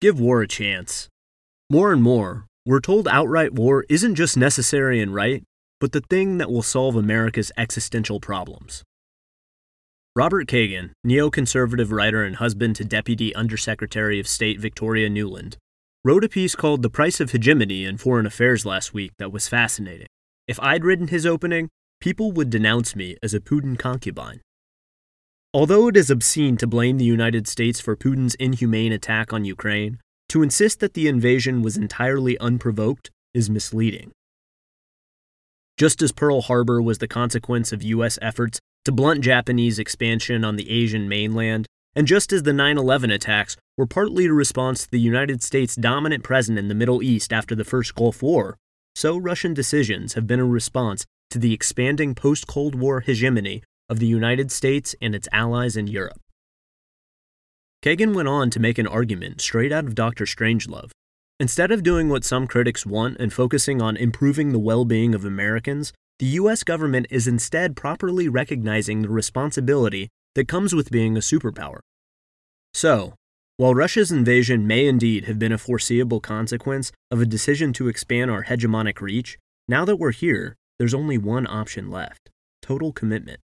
Give war a chance. More and more, we're told outright war isn't just necessary and right, but the thing that will solve America's existential problems. Robert Kagan, neoconservative writer and husband to Deputy Undersecretary of State Victoria Nuland, wrote a piece called The Price of Hegemony in Foreign Affairs last week that was fascinating. If I'd written his opening, people would denounce me as a Putin concubine. Although it is obscene to blame the United States for Putin's inhumane attack on Ukraine, to insist that the invasion was entirely unprovoked is misleading. Just as Pearl Harbor was the consequence of U.S. efforts to blunt Japanese expansion on the Asian mainland, and just as the 9 11 attacks were partly a response to the United States' dominant presence in the Middle East after the first Gulf War, so Russian decisions have been a response to the expanding post Cold War hegemony of the United States and its allies in Europe. Kagan went on to make an argument straight out of Dr. Strangelove. Instead of doing what some critics want and focusing on improving the well being of Americans, the US government is instead properly recognizing the responsibility that comes with being a superpower. So, while Russia's invasion may indeed have been a foreseeable consequence of a decision to expand our hegemonic reach, now that we're here, there's only one option left total commitment.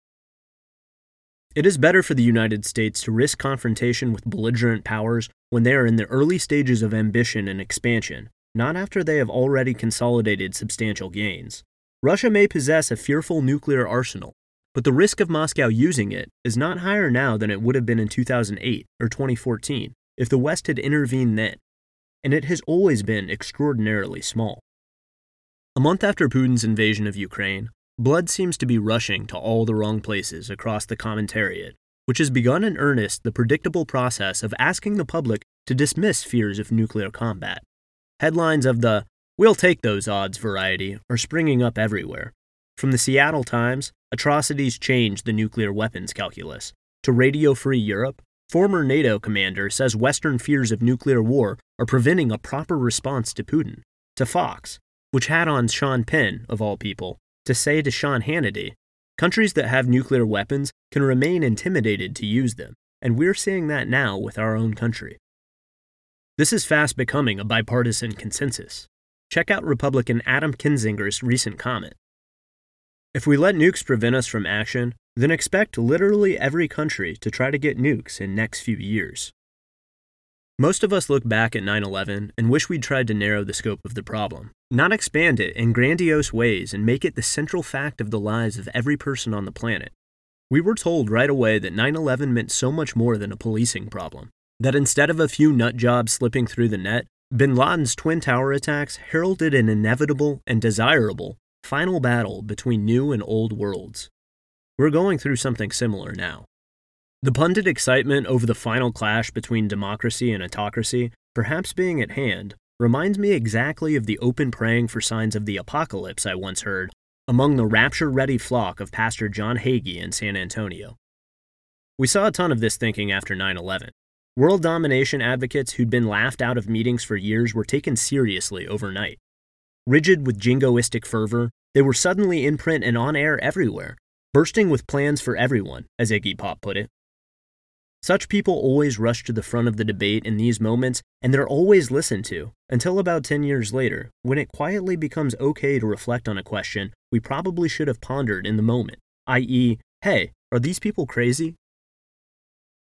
It is better for the United States to risk confrontation with belligerent powers when they are in the early stages of ambition and expansion, not after they have already consolidated substantial gains. Russia may possess a fearful nuclear arsenal, but the risk of Moscow using it is not higher now than it would have been in 2008 or 2014 if the West had intervened then, and it has always been extraordinarily small. A month after Putin's invasion of Ukraine, Blood seems to be rushing to all the wrong places across the commentariat, which has begun in earnest the predictable process of asking the public to dismiss fears of nuclear combat. Headlines of the We'll take those odds variety are springing up everywhere. From the Seattle Times, atrocities change the nuclear weapons calculus, to Radio Free Europe, former NATO commander says Western fears of nuclear war are preventing a proper response to Putin, to Fox, which had on Sean Penn, of all people, to say to Sean Hannity, countries that have nuclear weapons can remain intimidated to use them, and we're seeing that now with our own country. This is fast becoming a bipartisan consensus. Check out Republican Adam Kinzinger's recent comment. If we let nukes prevent us from action, then expect literally every country to try to get nukes in next few years. Most of us look back at 9 11 and wish we'd tried to narrow the scope of the problem, not expand it in grandiose ways and make it the central fact of the lives of every person on the planet. We were told right away that 9 11 meant so much more than a policing problem, that instead of a few nut jobs slipping through the net, bin Laden's Twin Tower attacks heralded an inevitable and desirable final battle between new and old worlds. We're going through something similar now. The pundit excitement over the final clash between democracy and autocracy, perhaps being at hand, reminds me exactly of the open praying for signs of the apocalypse I once heard among the rapture ready flock of Pastor John Hagee in San Antonio. We saw a ton of this thinking after 9 11. World domination advocates who'd been laughed out of meetings for years were taken seriously overnight. Rigid with jingoistic fervor, they were suddenly in print and on air everywhere, bursting with plans for everyone, as Iggy Pop put it. Such people always rush to the front of the debate in these moments, and they're always listened to, until about 10 years later, when it quietly becomes okay to reflect on a question we probably should have pondered in the moment, i.e., hey, are these people crazy?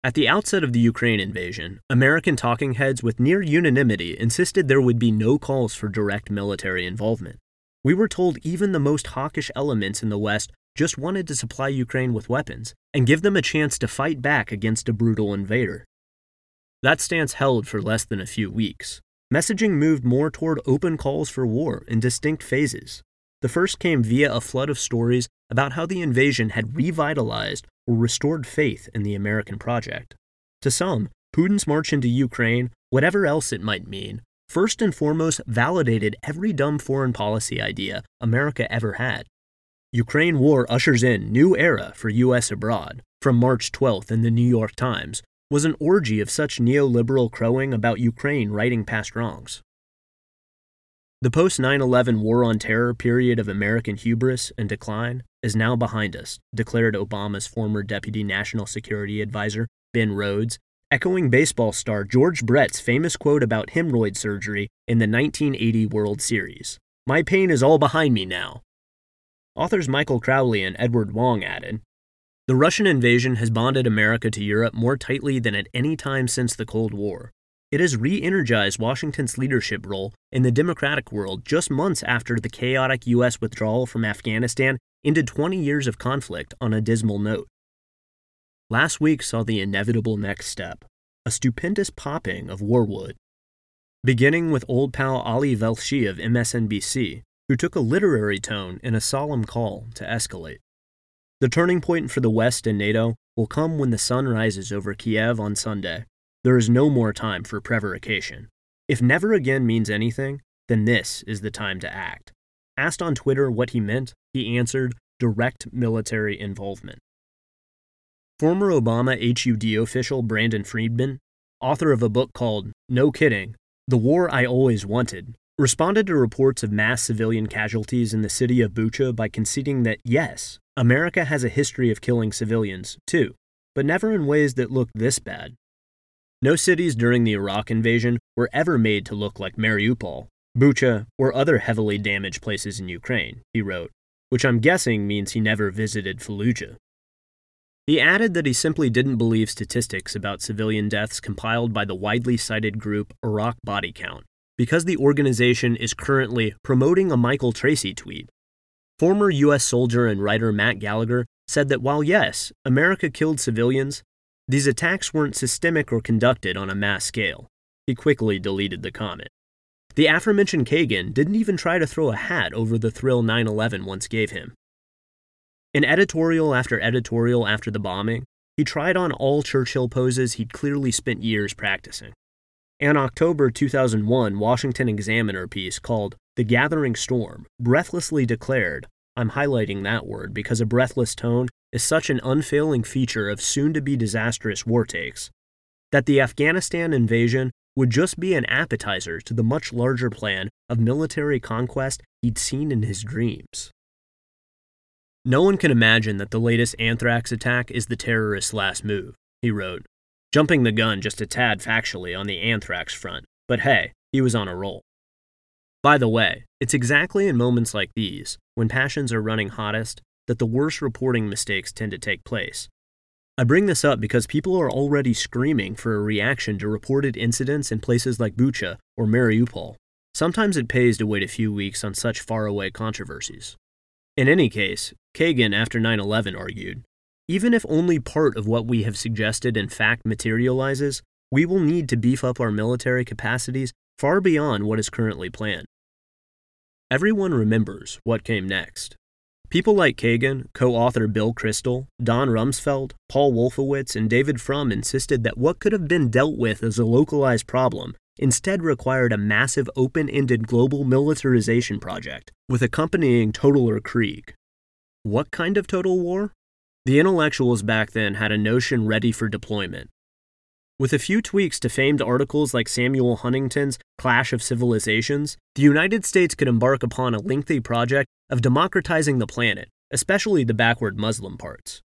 At the outset of the Ukraine invasion, American talking heads with near unanimity insisted there would be no calls for direct military involvement. We were told even the most hawkish elements in the West just wanted to supply Ukraine with weapons and give them a chance to fight back against a brutal invader. That stance held for less than a few weeks. Messaging moved more toward open calls for war in distinct phases. The first came via a flood of stories about how the invasion had revitalized or restored faith in the American project. To some, Putin's march into Ukraine, whatever else it might mean, first and foremost validated every dumb foreign policy idea America ever had. Ukraine war ushers in new era for US abroad, from March 12th in the New York Times, was an orgy of such neoliberal crowing about Ukraine righting past wrongs. The post 9 11 war on terror period of American hubris and decline is now behind us, declared Obama's former Deputy National Security Advisor, Ben Rhodes, echoing baseball star George Brett's famous quote about hemorrhoid surgery in the 1980 World Series My pain is all behind me now. Authors Michael Crowley and Edward Wong added The Russian invasion has bonded America to Europe more tightly than at any time since the Cold War. It has re energized Washington's leadership role in the democratic world just months after the chaotic U.S. withdrawal from Afghanistan ended 20 years of conflict on a dismal note. Last week saw the inevitable next step a stupendous popping of Warwood. Beginning with old pal Ali Velshi of MSNBC, who took a literary tone in a solemn call to escalate. The turning point for the West and NATO will come when the sun rises over Kiev on Sunday there is no more time for prevarication. If never again means anything, then this is the time to act. Asked on Twitter what he meant, he answered direct military involvement. Former Obama HUD official Brandon Friedman, author of a book called No Kidding The War I Always Wanted, responded to reports of mass civilian casualties in the city of Bucha by conceding that yes, America has a history of killing civilians, too, but never in ways that look this bad. No cities during the Iraq invasion were ever made to look like Mariupol, Bucha, or other heavily damaged places in Ukraine, he wrote, which I'm guessing means he never visited Fallujah. He added that he simply didn't believe statistics about civilian deaths compiled by the widely cited group Iraq Body Count, because the organization is currently promoting a Michael Tracey tweet. Former U.S. soldier and writer Matt Gallagher said that while yes, America killed civilians, these attacks weren't systemic or conducted on a mass scale. He quickly deleted the comment. The aforementioned Kagan didn't even try to throw a hat over the thrill 9 11 once gave him. In editorial after editorial after the bombing, he tried on all Churchill poses he'd clearly spent years practicing. An October 2001 Washington Examiner piece called The Gathering Storm breathlessly declared I'm highlighting that word because a breathless tone is such an unfailing feature of soon to be disastrous war takes that the Afghanistan invasion would just be an appetizer to the much larger plan of military conquest he'd seen in his dreams. No one can imagine that the latest anthrax attack is the terrorist's last move, he wrote, jumping the gun just a tad factually on the anthrax front, but hey, he was on a roll. By the way, it's exactly in moments like these, when passions are running hottest, that the worst reporting mistakes tend to take place. I bring this up because people are already screaming for a reaction to reported incidents in places like Bucha or Mariupol. Sometimes it pays to wait a few weeks on such faraway controversies. In any case, Kagan after 9 11 argued even if only part of what we have suggested in fact materializes, we will need to beef up our military capacities far beyond what is currently planned. Everyone remembers what came next. People like Kagan, co author Bill Kristol, Don Rumsfeld, Paul Wolfowitz, and David Frum insisted that what could have been dealt with as a localized problem instead required a massive open ended global militarization project with accompanying totaler Krieg. What kind of total war? The intellectuals back then had a notion ready for deployment with a few tweaks to famed articles like Samuel Huntington's Clash of Civilizations, the United States could embark upon a lengthy project of democratizing the planet, especially the backward Muslim parts.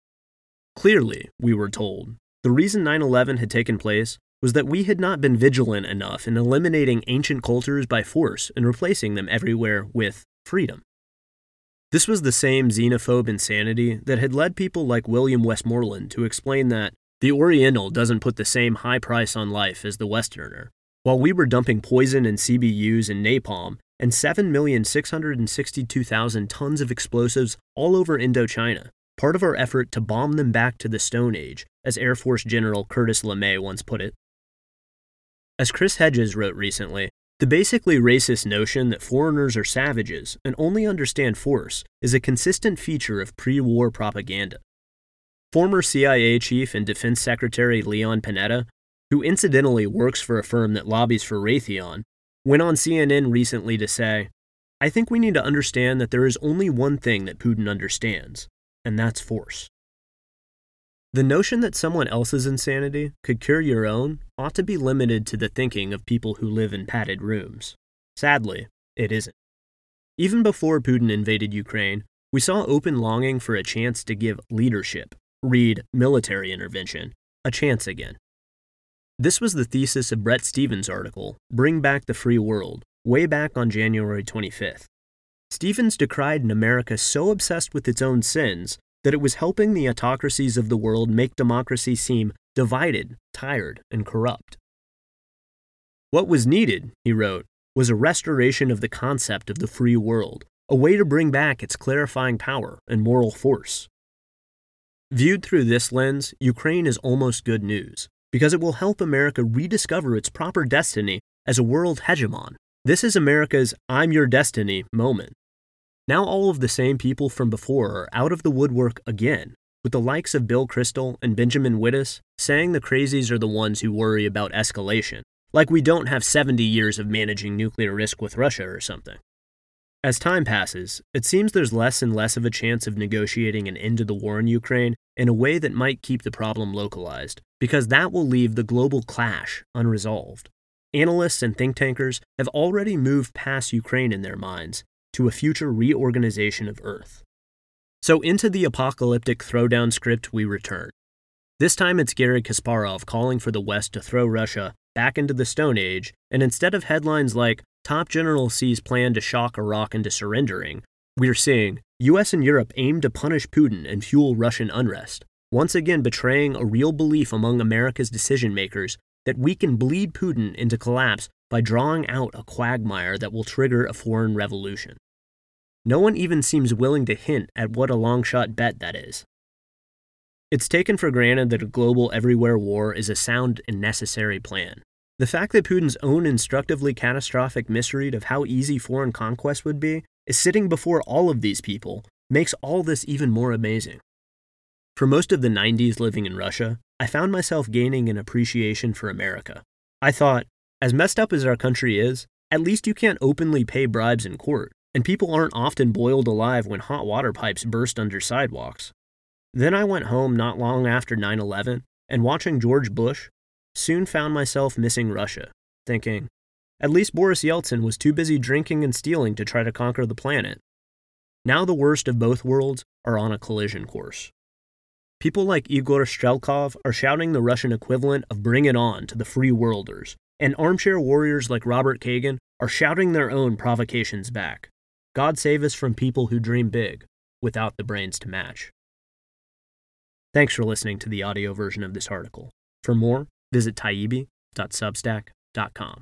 Clearly, we were told, the reason 9 11 had taken place was that we had not been vigilant enough in eliminating ancient cultures by force and replacing them everywhere with freedom. This was the same xenophobe insanity that had led people like William Westmoreland to explain that the Oriental doesn't put the same high price on life as the Westerner. While we were dumping poison and CBUs and napalm and 7,662,000 tons of explosives all over Indochina, part of our effort to bomb them back to the Stone Age, as Air Force General Curtis LeMay once put it. As Chris Hedges wrote recently, the basically racist notion that foreigners are savages and only understand force is a consistent feature of pre war propaganda. Former CIA chief and defense secretary Leon Panetta, who incidentally works for a firm that lobbies for Raytheon, went on CNN recently to say, I think we need to understand that there is only one thing that Putin understands, and that's force. The notion that someone else's insanity could cure your own ought to be limited to the thinking of people who live in padded rooms. Sadly, it isn't. Even before Putin invaded Ukraine, we saw open longing for a chance to give leadership read military intervention, a chance again. This was the thesis of Bret Stephens' article, Bring Back the Free World, way back on January 25th. Stephens decried an America so obsessed with its own sins that it was helping the autocracies of the world make democracy seem divided, tired, and corrupt. What was needed, he wrote, was a restoration of the concept of the free world, a way to bring back its clarifying power and moral force. Viewed through this lens, Ukraine is almost good news because it will help America rediscover its proper destiny as a world hegemon. This is America's I'm your destiny moment. Now, all of the same people from before are out of the woodwork again, with the likes of Bill Kristol and Benjamin Wittes saying the crazies are the ones who worry about escalation, like we don't have 70 years of managing nuclear risk with Russia or something. As time passes, it seems there's less and less of a chance of negotiating an end to the war in Ukraine in a way that might keep the problem localized, because that will leave the global clash unresolved. Analysts and think tankers have already moved past Ukraine in their minds to a future reorganization of Earth. So, into the apocalyptic throwdown script we return. This time it's Garry Kasparov calling for the West to throw Russia back into the Stone Age, and instead of headlines like Top General sees plan to shock Iraq into surrendering, we're seeing US and Europe aim to punish Putin and fuel Russian unrest, once again betraying a real belief among America's decision makers that we can bleed Putin into collapse by drawing out a quagmire that will trigger a foreign revolution. No one even seems willing to hint at what a long shot bet that is. It's taken for granted that a global everywhere war is a sound and necessary plan. The fact that Putin's own instructively catastrophic misread of how easy foreign conquest would be is sitting before all of these people makes all this even more amazing. For most of the 90s living in Russia, I found myself gaining an appreciation for America. I thought, as messed up as our country is, at least you can't openly pay bribes in court, and people aren't often boiled alive when hot water pipes burst under sidewalks. Then I went home not long after 9 11, and watching George Bush, soon found myself missing Russia, thinking, at least Boris Yeltsin was too busy drinking and stealing to try to conquer the planet. Now the worst of both worlds are on a collision course. People like Igor Strelkov are shouting the Russian equivalent of Bring It On to the free worlders, and armchair warriors like Robert Kagan are shouting their own provocations back. God save us from people who dream big without the brains to match. Thanks for listening to the audio version of this article. For more, visit taibbi.substack.com.